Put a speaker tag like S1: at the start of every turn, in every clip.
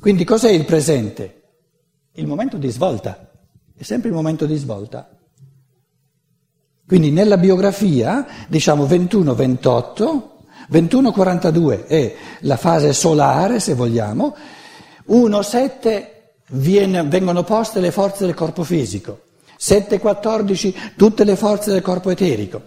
S1: Quindi cos'è il presente? Il momento di svolta, è sempre il momento di svolta. Quindi nella biografia diciamo 21-28, 21-42 è la fase solare, se vogliamo, 1-7 vengono poste le forze del corpo fisico, 7-14 tutte le forze del corpo eterico,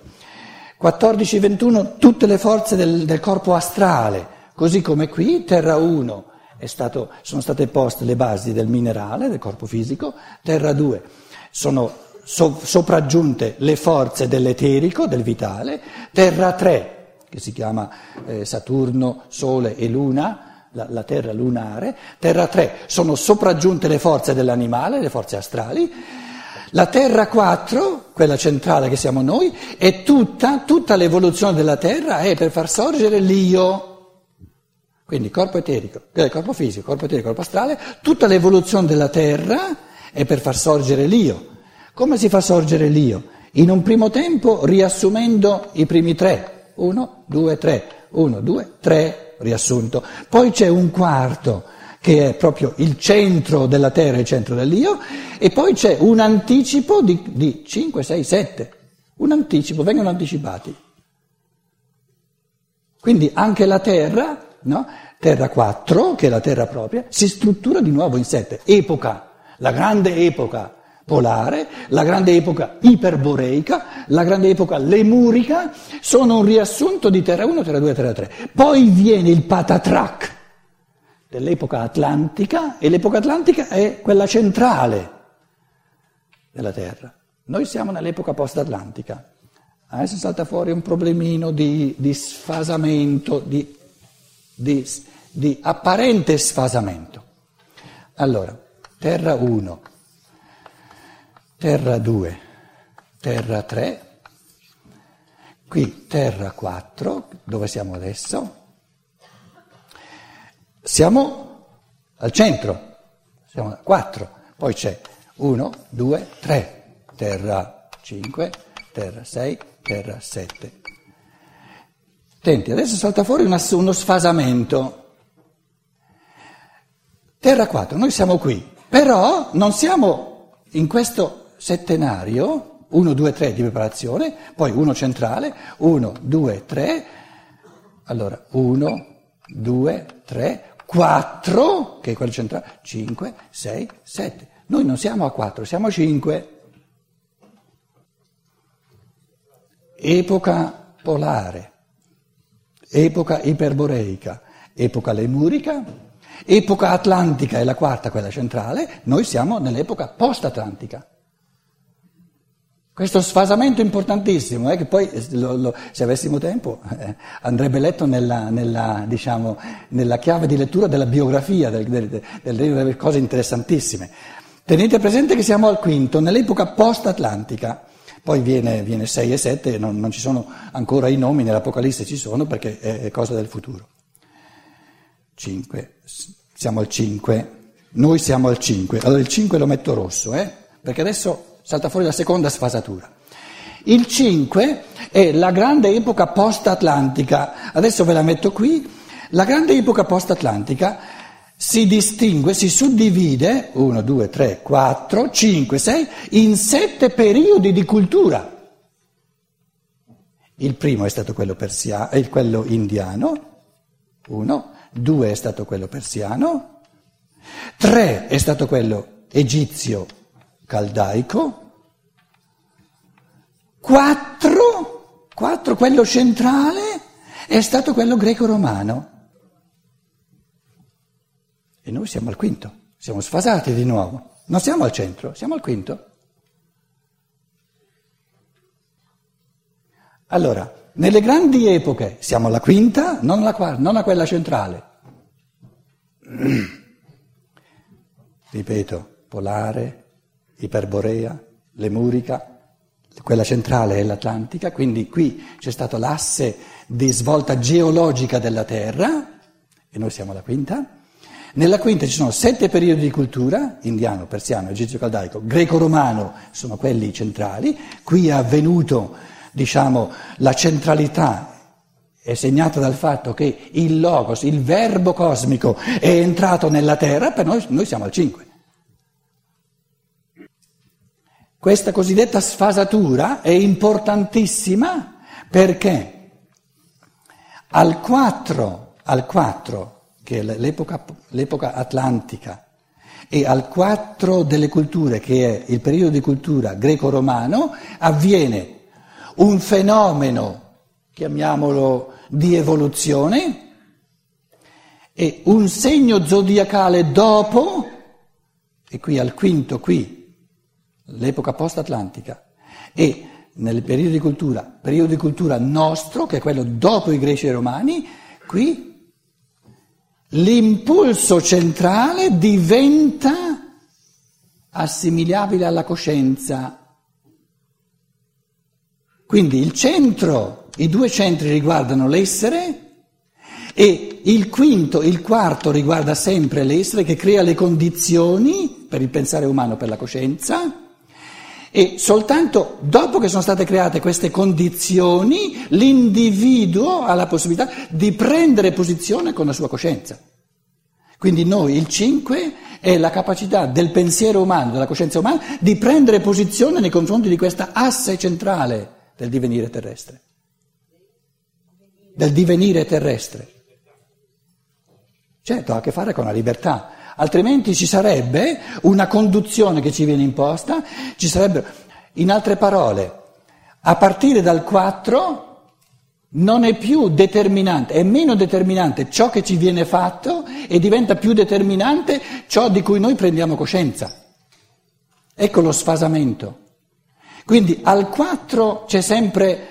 S1: 14-21 tutte le forze del, del corpo astrale, così come qui Terra 1 stato, sono state poste le basi del minerale, del corpo fisico, Terra 2 sono so, sopraggiunte le forze dell'eterico, del vitale, Terra 3, che si chiama eh, Saturno, Sole e Luna, la, la, Terra lunare, Terra 3 sono sopraggiunte le forze dell'animale, le forze astrali, la Terra 4, quella centrale che siamo noi, è tutta, tutta l'evoluzione della Terra è per far sorgere l'io. Quindi corpo eterico, eh, corpo fisico, corpo eterico, corpo astrale, tutta l'evoluzione della Terra è per far sorgere l'io. Come si fa sorgere l'io? In un primo tempo riassumendo i primi tre. Uno, due, tre. Uno, due, tre, riassunto. Poi c'è un quarto che è proprio il centro della Terra, il centro dell'io, e poi c'è un anticipo di, di 5, 6, 7. Un anticipo, vengono anticipati. Quindi anche la Terra, no? Terra 4, che è la Terra propria, si struttura di nuovo in 7. Epoca, la grande epoca polare, la grande epoca iperboreica, la grande epoca lemurica, sono un riassunto di Terra 1, Terra 2, Terra 3. Poi viene il patatrak dell'epoca atlantica e l'epoca atlantica è quella centrale della Terra. Noi siamo nell'epoca post-atlantica. Adesso salta fuori un problemino di, di sfasamento, di, di, di apparente sfasamento. Allora, Terra 1 terra 2, terra 3, qui terra 4, dove siamo adesso? Siamo al centro, siamo a 4, poi c'è 1, 2, 3, terra 5, terra 6, terra 7. Senti, adesso salta fuori una, uno sfasamento. Terra 4, noi siamo qui, però non siamo in questo settenario, 1, 2, 3 di preparazione, poi uno centrale, 1, 2, 3, allora 1, 2, 3, 4, che è quello centrale, 5, 6, 7. Noi non siamo a 4, siamo a 5. Epoca polare, epoca iperboreica, epoca lemurica, epoca atlantica è la quarta, quella centrale, noi siamo nell'epoca post-atlantica. Questo sfasamento importantissimo, eh, che poi lo, lo, se avessimo tempo eh, andrebbe letto nella, nella, diciamo, nella, chiave di lettura della biografia, del, del, del, delle cose interessantissime. Tenete presente che siamo al quinto, nell'epoca post-atlantica, poi viene, viene 6 e 7, non, non, ci sono ancora i nomi, nell'Apocalisse ci sono perché è, cosa del futuro. 5, siamo al 5, noi siamo al 5, allora il 5 lo metto rosso, eh, perché adesso salta fuori la seconda sfasatura. Il 5 è la grande epoca post-atlantica, adesso ve la metto qui, la grande epoca post-atlantica si distingue, si suddivide, 1, 2, 3, 4, 5, 6, in sette periodi di cultura. Il primo è stato quello, persia, eh, quello indiano, 1, 2 è stato quello persiano, 3 è stato quello egizio caldaico, quattro, quattro, quello centrale è stato quello greco-romano. E noi siamo al quinto, siamo sfasati di nuovo, non siamo al centro, siamo al quinto. Allora, nelle grandi epoche siamo alla quinta, non alla quarta, non a quella centrale. Ripeto, polare, Iperborea, Lemurica, quella centrale è l'Atlantica, quindi qui c'è stato l'asse di svolta geologica della Terra, e noi siamo alla quinta. Nella quinta ci sono sette periodi di cultura, indiano, persiano, egizio-caldaico, greco-romano, sono quelli centrali. Qui è avvenuto, diciamo, la centralità è segnata dal fatto che il logos, il verbo cosmico è entrato nella terra, per noi, noi siamo al 5. Questa cosiddetta sfasatura è importantissima perché al 4, al 4 che è l'epoca, l'epoca atlantica, e al 4 delle culture, che è il periodo di cultura greco-romano, avviene un fenomeno, chiamiamolo di evoluzione, e un segno zodiacale dopo, e qui al quinto, qui, l'epoca post-atlantica, e nel periodo di cultura, periodo di cultura nostro, che è quello dopo i greci e i romani, qui l'impulso centrale diventa assimilabile alla coscienza. Quindi il centro, i due centri riguardano l'essere e il quinto, il quarto riguarda sempre l'essere che crea le condizioni per il pensare umano, per la coscienza. E soltanto dopo che sono state create queste condizioni, l'individuo ha la possibilità di prendere posizione con la sua coscienza. Quindi noi, il 5, è la capacità del pensiero umano, della coscienza umana, di prendere posizione nei confronti di questa asse centrale del divenire terrestre. Del divenire terrestre. Certo, ha a che fare con la libertà altrimenti ci sarebbe una conduzione che ci viene imposta, ci sarebbe, in altre parole, a partire dal 4 non è più determinante, è meno determinante ciò che ci viene fatto e diventa più determinante ciò di cui noi prendiamo coscienza. Ecco lo sfasamento. Quindi al 4 c'è sempre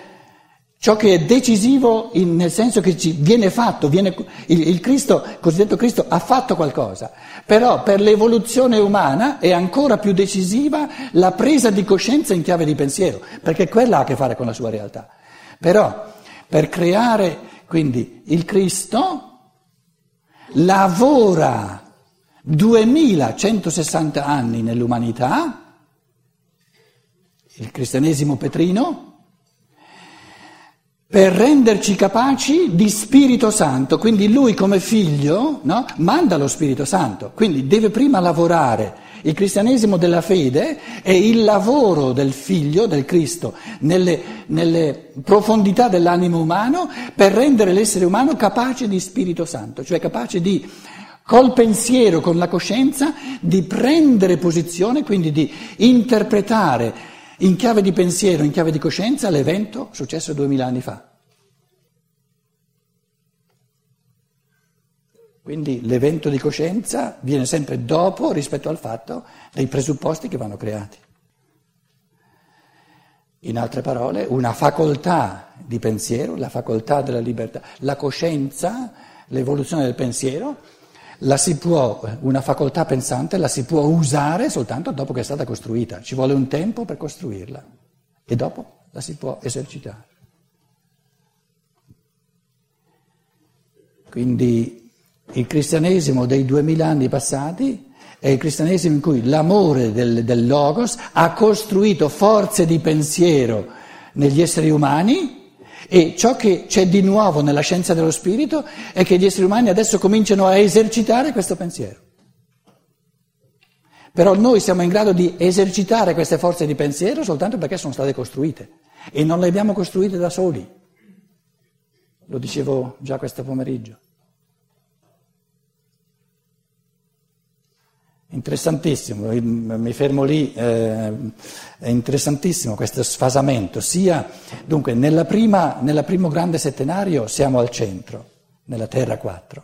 S1: Ciò che è decisivo in, nel senso che ci viene fatto, viene, il, il Cristo, il cosiddetto Cristo ha fatto qualcosa, però per l'evoluzione umana è ancora più decisiva la presa di coscienza in chiave di pensiero, perché quella ha a che fare con la sua realtà. Però per creare quindi il Cristo lavora 2160 anni nell'umanità, il cristianesimo petrino, per renderci capaci di Spirito Santo. Quindi lui come figlio no, manda lo Spirito Santo, quindi deve prima lavorare. Il cristianesimo della fede è il lavoro del figlio, del Cristo, nelle, nelle profondità dell'animo umano per rendere l'essere umano capace di Spirito Santo, cioè capace di col pensiero, con la coscienza, di prendere posizione, quindi di interpretare in chiave di pensiero, in chiave di coscienza, l'evento successo duemila anni fa. Quindi l'evento di coscienza viene sempre dopo rispetto al fatto dei presupposti che vanno creati. In altre parole, una facoltà di pensiero, la facoltà della libertà, la coscienza, l'evoluzione del pensiero può, una facoltà pensante la si può usare soltanto dopo che è stata costruita, ci vuole un tempo per costruirla e dopo la si può esercitare. Quindi il cristianesimo dei duemila anni passati è il cristianesimo in cui l'amore del, del logos ha costruito forze di pensiero negli esseri umani e ciò che c'è di nuovo nella scienza dello spirito è che gli esseri umani adesso cominciano a esercitare questo pensiero. Però noi siamo in grado di esercitare queste forze di pensiero soltanto perché sono state costruite e non le abbiamo costruite da soli. Lo dicevo già questo pomeriggio. Interessantissimo, mi fermo lì, eh, è interessantissimo questo sfasamento, sia dunque nella prima, nella primo grande settenario siamo al centro, nella Terra 4,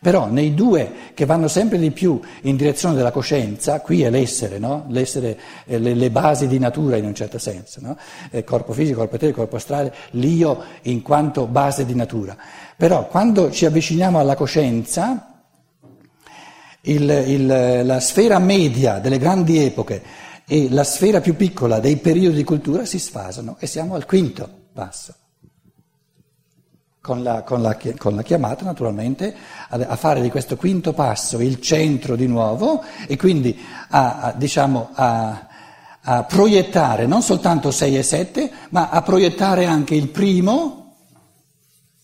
S1: però nei due che vanno sempre di più in direzione della coscienza, qui è l'essere, no? l'essere eh, le, le, basi di natura in un certo senso, no? eh, corpo fisico, corpo etereo, corpo astrale, l'io in quanto base di natura, però quando ci avviciniamo alla coscienza, il, il, la sfera media delle grandi epoche e la sfera più piccola dei periodi di cultura si sfasano e siamo al quinto passo. Con la, con la, con la chiamata naturalmente a, a, fare di questo quinto passo il centro di nuovo e quindi a, a, diciamo, a proiettare non soltanto 6 e 7, ma a proiettare anche il primo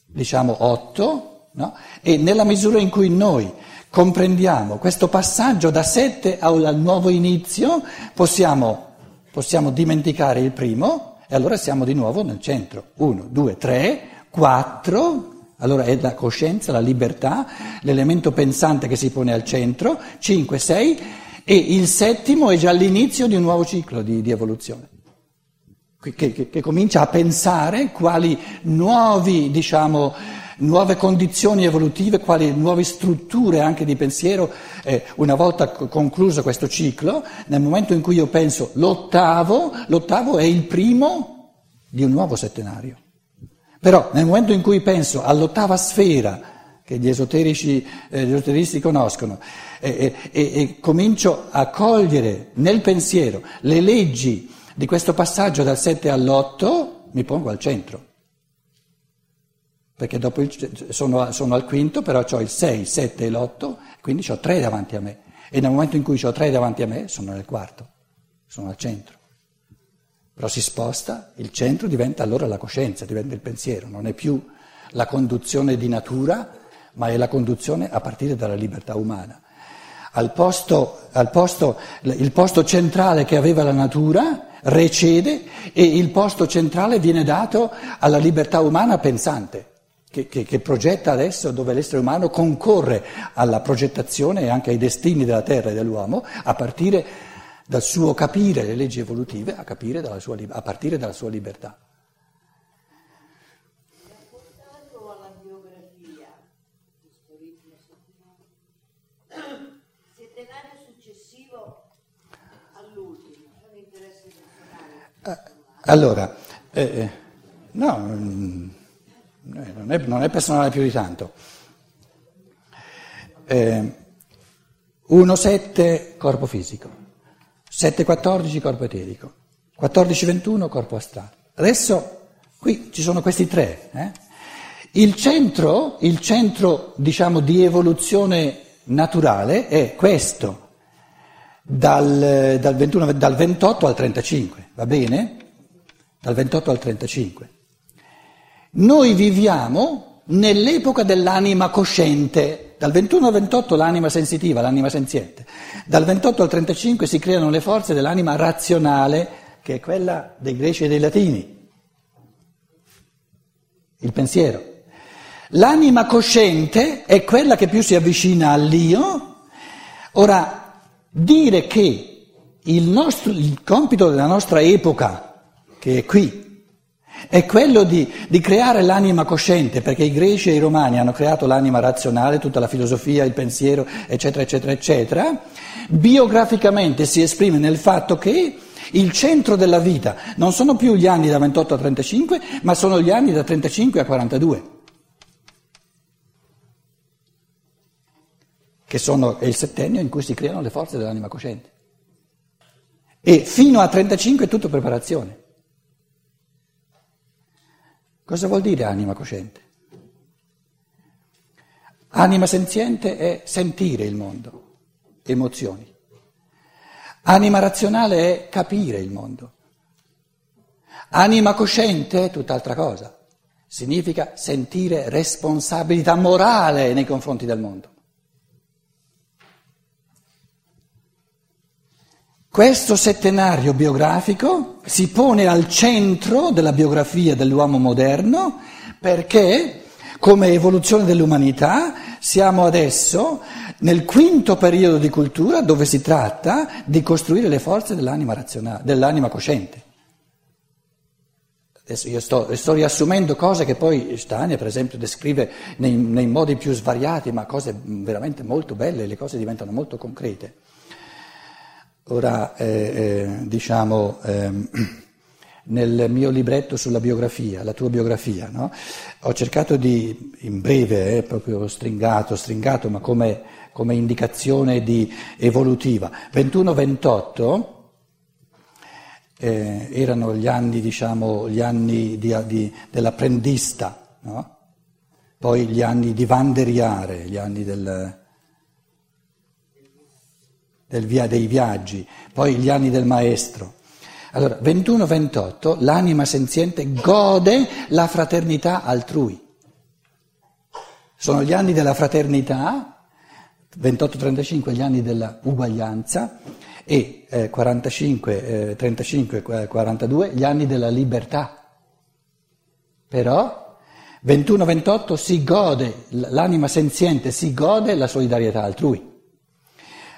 S1: diciamo 8, no? e nella misura in cui noi comprendiamo questo passaggio da 7 al nuovo inizio, possiamo, possiamo dimenticare il primo e allora siamo di nuovo nel centro. 1, 2, 3, 4, allora è la coscienza, la libertà, l'elemento pensante che si pone al centro, 5, 6 e il settimo è già l'inizio di un nuovo ciclo di, di evoluzione. Che, che, che, comincia a pensare quali nuovi, diciamo, nuove condizioni evolutive, quali nuove strutture anche di pensiero, eh, una volta concluso questo ciclo, nel momento in cui io penso l'ottavo, l'ottavo è il primo di un nuovo settenario. Però nel momento in cui penso all'ottava sfera, che gli esoterici, eh, gli esoteristi conoscono, e, e, e comincio a cogliere nel pensiero le leggi di questo passaggio dal 7 all'8, mi pongo al centro. Perché dopo il, sono, sono, al quinto, però ho il 6, il 7 e l'8, quindi ho tre davanti a me. E nel momento in cui ho tre davanti a me, sono nel quarto, sono al centro. Però si sposta, il centro diventa allora la coscienza, diventa il pensiero, non è più la conduzione di natura, ma è la conduzione a partire dalla libertà umana. Al posto, al posto, il posto centrale che aveva la natura recede e il posto centrale viene dato alla libertà umana pensante, che, che, che progetta adesso dove l'essere umano concorre alla progettazione e anche ai destini della terra e dell'uomo a partire dal suo capire le leggi evolutive, a, sua, a partire dalla sua libertà. Allora, eh, eh no, mm, non è, non è, personale più di tanto. Eh, 1-7 corpo fisico, 7-14 corpo eterico, 14-21 corpo astrale. Adesso qui ci sono questi tre. Eh? Il centro, il centro diciamo, di evoluzione naturale è questo, dal, dal, 21, dal 28 al 35, va bene? dal 28 al 35. Noi viviamo nell'epoca dell'anima cosciente, dal 21 al 28 l'anima sensitiva, l'anima senziente, dal 28 al 35 si creano le forze dell'anima razionale, che è quella dei greci e dei latini, il pensiero. L'anima cosciente è quella che più si avvicina all'io. Ora, dire che il, nostro, il compito della nostra epoca che è qui, è quello di, di, creare l'anima cosciente, perché i greci e i romani hanno creato l'anima razionale, tutta la filosofia, il pensiero, eccetera, eccetera, eccetera, biograficamente si esprime nel fatto che il centro della vita non sono più gli anni da 28 a 35, ma sono gli anni da 35 a 42, che sono, il settennio in cui si creano le forze dell'anima cosciente. E fino a 35 è tutto preparazione. Cosa vuol dire anima cosciente? Anima senziente è sentire il mondo, emozioni. Anima razionale è capire il mondo. Anima cosciente è tutt'altra cosa. Significa sentire responsabilità morale nei confronti del mondo. Questo settenario biografico si pone al centro della biografia dell'uomo moderno perché, come evoluzione dell'umanità, siamo adesso nel quinto periodo di cultura dove si tratta di costruire le forze dell'anima, razionale, dell'anima cosciente. Adesso io sto, sto, riassumendo cose che poi Stania, per esempio, descrive nei, nei modi più svariati, ma cose veramente molto belle, le cose diventano molto concrete. Ora, eh, eh, diciamo, ehm, nel mio libretto sulla biografia, la tua biografia, no? ho cercato di, in breve, eh, proprio stringato, stringato, ma come, come indicazione di evolutiva, 21-28 eh, erano gli anni, diciamo, gli anni di, di, dell'apprendista, no? poi gli anni di vanderiare, gli anni del via, dei viaggi, poi gli anni del maestro. Allora, 21-28, l'anima senziente gode la fraternità altrui. sono gli anni della fraternità, 28-35 gli anni della uguaglianza e eh, 45, eh, 35, 42 gli anni della libertà. Però 21-28 si gode, l'anima senziente si gode la solidarietà altrui.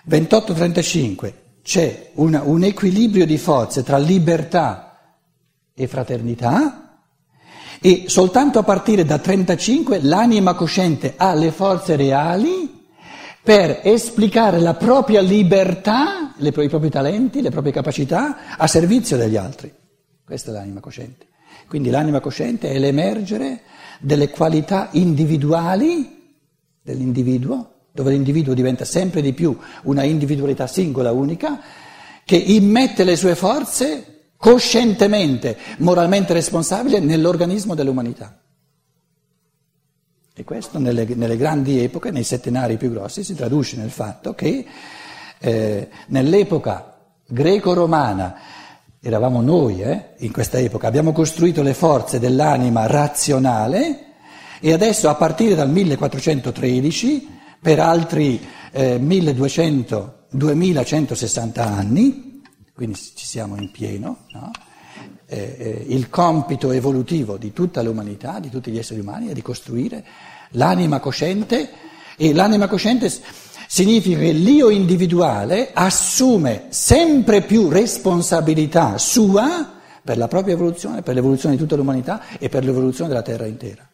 S1: 28-35 c'è una, un equilibrio di forze tra libertà e fraternità e soltanto a partire da 35 l'anima cosciente ha le forze reali per esplicare la propria libertà, le, i propri talenti, le proprie capacità a servizio degli altri. Questa è l'anima cosciente. Quindi l'anima cosciente è l'emergere delle qualità individuali dell'individuo, dove l'individuo diventa sempre di più una individualità singola, unica, che immette le sue forze coscientemente, moralmente responsabile nell'organismo dell'umanità. E questo nelle, nelle, grandi epoche, nei settenari più grossi, si traduce nel fatto che eh, nell'epoca greco-romana eravamo noi eh, in questa epoca, abbiamo costruito le forze dell'anima razionale e adesso a partire dal 1413, per altri eh, 1200, 2160 anni, quindi ci siamo in pieno, no? eh, eh, il compito evolutivo di tutta l'umanità, di tutti gli esseri umani, è di costruire l'anima cosciente e l'anima cosciente significa che l'io individuale assume sempre più responsabilità sua per la propria evoluzione, per l'evoluzione di tutta l'umanità e per l'evoluzione della Terra intera.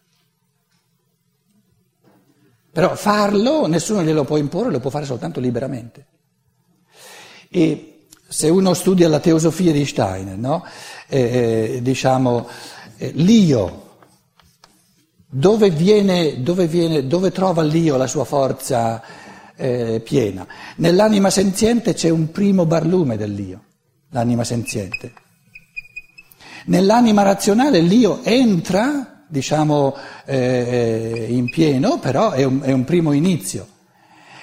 S1: Però farlo nessuno glielo può imporre, lo può fare soltanto liberamente. E se uno studia la teosofia di Steiner, no? eh, eh, diciamo, eh, l'io, dove, viene, dove, viene, dove trova l'io la sua forza? eh, piena. Nell'anima senziente c'è un primo barlume dell'io, l'anima senziente. Nell'anima razionale l'io entra, diciamo, eh, in pieno, però è un, è un primo inizio.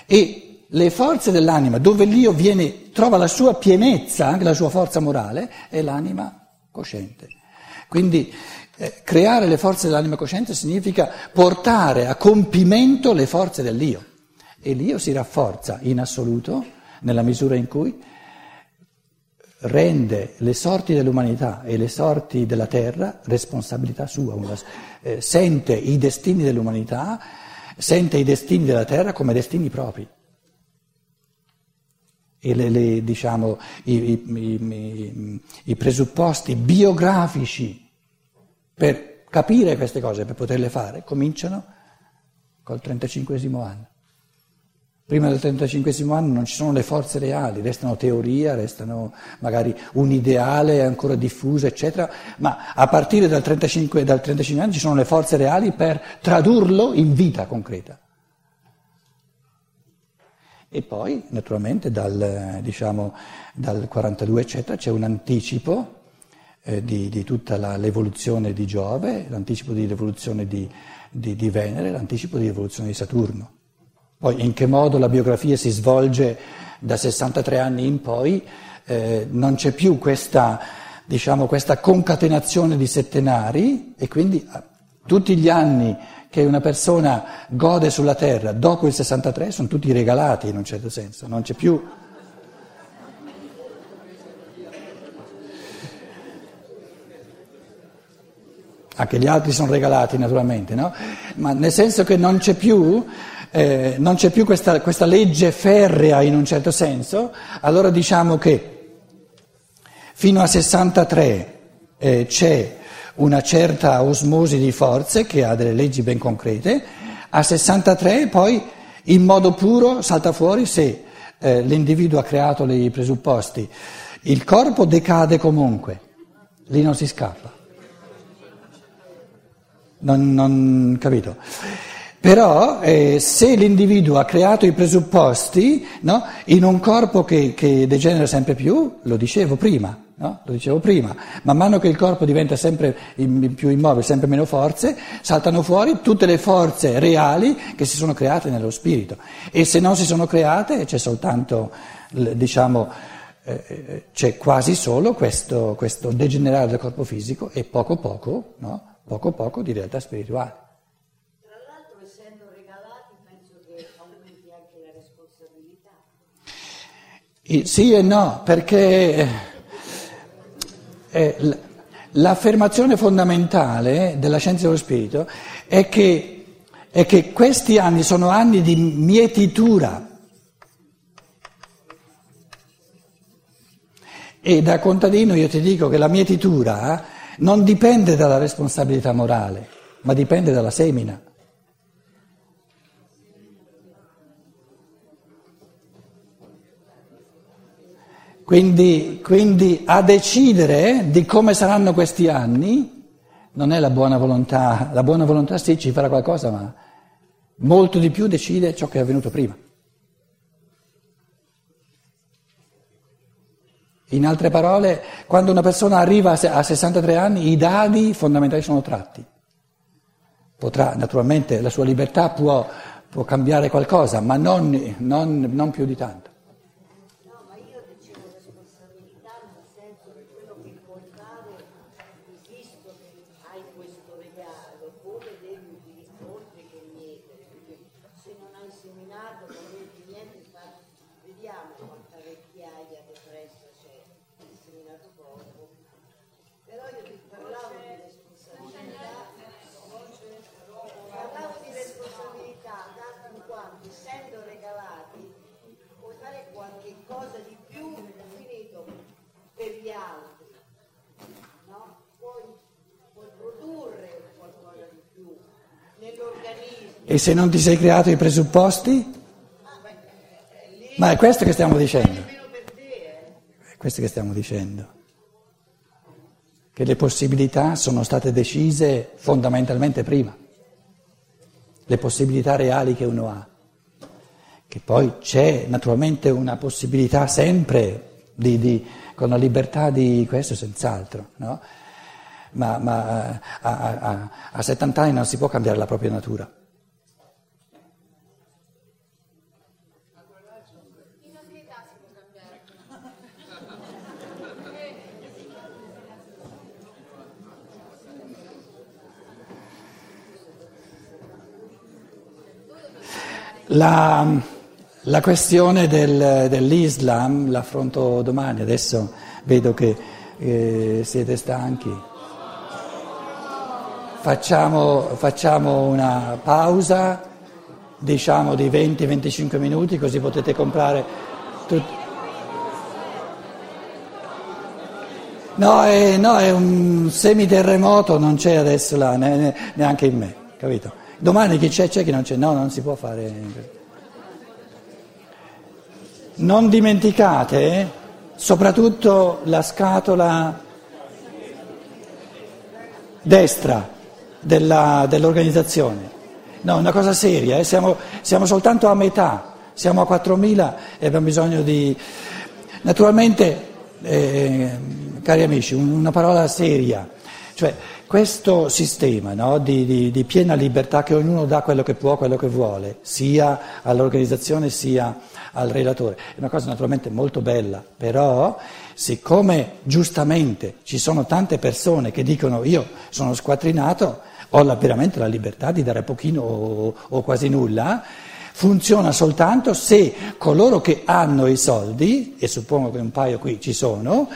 S1: E le forze dell'anima, dove l'io viene, trova la sua pienezza, anche la sua forza morale, è l'anima cosciente. Quindi eh, creare le forze dell'anima cosciente significa portare a compimento le forze dell'io. E l'io si rafforza in assoluto nella misura in cui rende le sorti dell'umanità e le sorti della terra responsabilità sua, una, eh, sente i destini dell'umanità, sente i destini della terra come destini propri. E le, le, diciamo, i, i, i, i presupposti biografici per capire queste cose, per poterle fare, cominciano col 35 anno. Prima del 35 anno non ci sono le forze reali, restano teoria, restano magari un ideale ancora diffuso, eccetera, ma a partire dal 35, dal 35 anni ci sono le forze reali per tradurlo in vita concreta. E poi, naturalmente, dal, diciamo, dal 42, eccetera, c'è un anticipo eh, di, di, tutta la, l'evoluzione di Giove, l'anticipo di l'evoluzione di, di, di Venere, l'anticipo di l'evoluzione di Saturno. Poi in che modo la biografia si svolge da 63 anni in poi, eh, non c'è più questa, diciamo, questa concatenazione di settenari e quindi eh, tutti gli anni che una persona gode sulla terra dopo il 63 sono tutti regalati in un certo senso, non c'è più... Anche gli altri sono regalati naturalmente, no? Ma nel senso che non c'è più eh, non c'è più questa, questa, legge ferrea in un certo senso, allora diciamo che fino a 63 eh, c'è una certa osmosi di forze che ha delle leggi ben concrete, a 63 poi in modo puro salta fuori se eh, l'individuo ha creato i presupposti, il corpo decade comunque, lì non si scappa. Non, non capito? Però eh, se l'individuo ha creato i presupposti no, in un corpo che, che, degenera sempre più, lo dicevo prima, no? lo dicevo prima, man mano che il corpo diventa sempre più immobile, sempre meno forze, saltano fuori tutte le forze reali che si sono create nello spirito. E se non si sono create c'è soltanto, diciamo, eh, eh, c'è quasi solo questo, questo, degenerare del corpo fisico e poco poco, no? poco poco di realtà spirituale.
S2: la responsabilità.
S1: Sì e no, perché eh, l'affermazione fondamentale della scienza dello spirito è che, è che questi anni sono anni di mietitura. E da contadino io ti dico che la mietitura non dipende dalla responsabilità morale, ma dipende dalla semina. Quindi, quindi, a decidere di come saranno questi anni non è la buona volontà, la buona volontà sì ci farà qualcosa, ma molto di più decide ciò che è avvenuto prima. In altre parole, quando una persona arriva a 63 anni, i dadi fondamentali sono tratti. Potrà, naturalmente, la sua libertà può, può cambiare qualcosa, ma non, non, non più di tanto. E se non ti sei creato i presupposti? Ma è questo che stiamo dicendo. È questo che stiamo dicendo. Che le possibilità sono state decise fondamentalmente prima. Le possibilità reali che uno ha. Che poi c'è naturalmente una possibilità sempre di, di, con la libertà di questo senz'altro, no? ma, ma a, a, a 70 anni non si può cambiare la propria natura. La, la questione del, dell'Islam l'affronto domani, adesso vedo che eh, siete stanchi. Facciamo, facciamo una pausa, diciamo di 20-25 minuti, così potete comprare tutto. No, è, no, è un semiterremoto, non c'è adesso là, neanche in me, capito? Domani chi c'è c'è, chi non c'è, no, non si può fare. Non dimenticate soprattutto la scatola destra della, dell'organizzazione. No, una cosa seria, eh? siamo, siamo soltanto a metà, siamo a 4.000 e abbiamo bisogno di... Naturalmente, eh, cari amici, una parola seria, cioè questo sistema no, di, di, di, piena libertà che ognuno dà quello che può, quello che vuole, sia all'organizzazione sia al relatore, è una cosa naturalmente molto bella, però siccome giustamente ci sono tante persone che dicono io sono squattrinato, ho la, veramente la libertà di dare pochino o, o quasi nulla, funziona soltanto se coloro che hanno i soldi, e suppongo che un paio qui ci sono,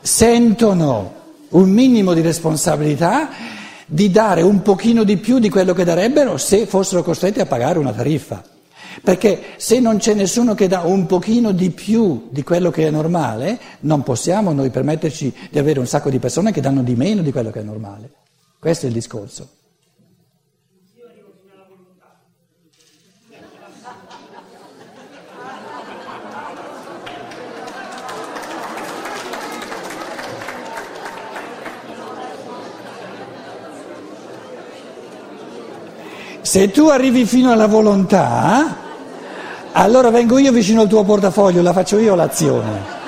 S1: sentono un minimo di responsabilità di dare un pochino di più di quello che darebbero se fossero costretti a pagare una tariffa. Perché se non c'è nessuno che dà un pochino di più di quello che è normale, non possiamo noi permetterci di avere un sacco di persone che danno di meno di quello che è normale. Questo è il discorso. Se tu arrivi fino alla volontà, allora vengo io vicino al tuo portafoglio, la faccio io l'azione.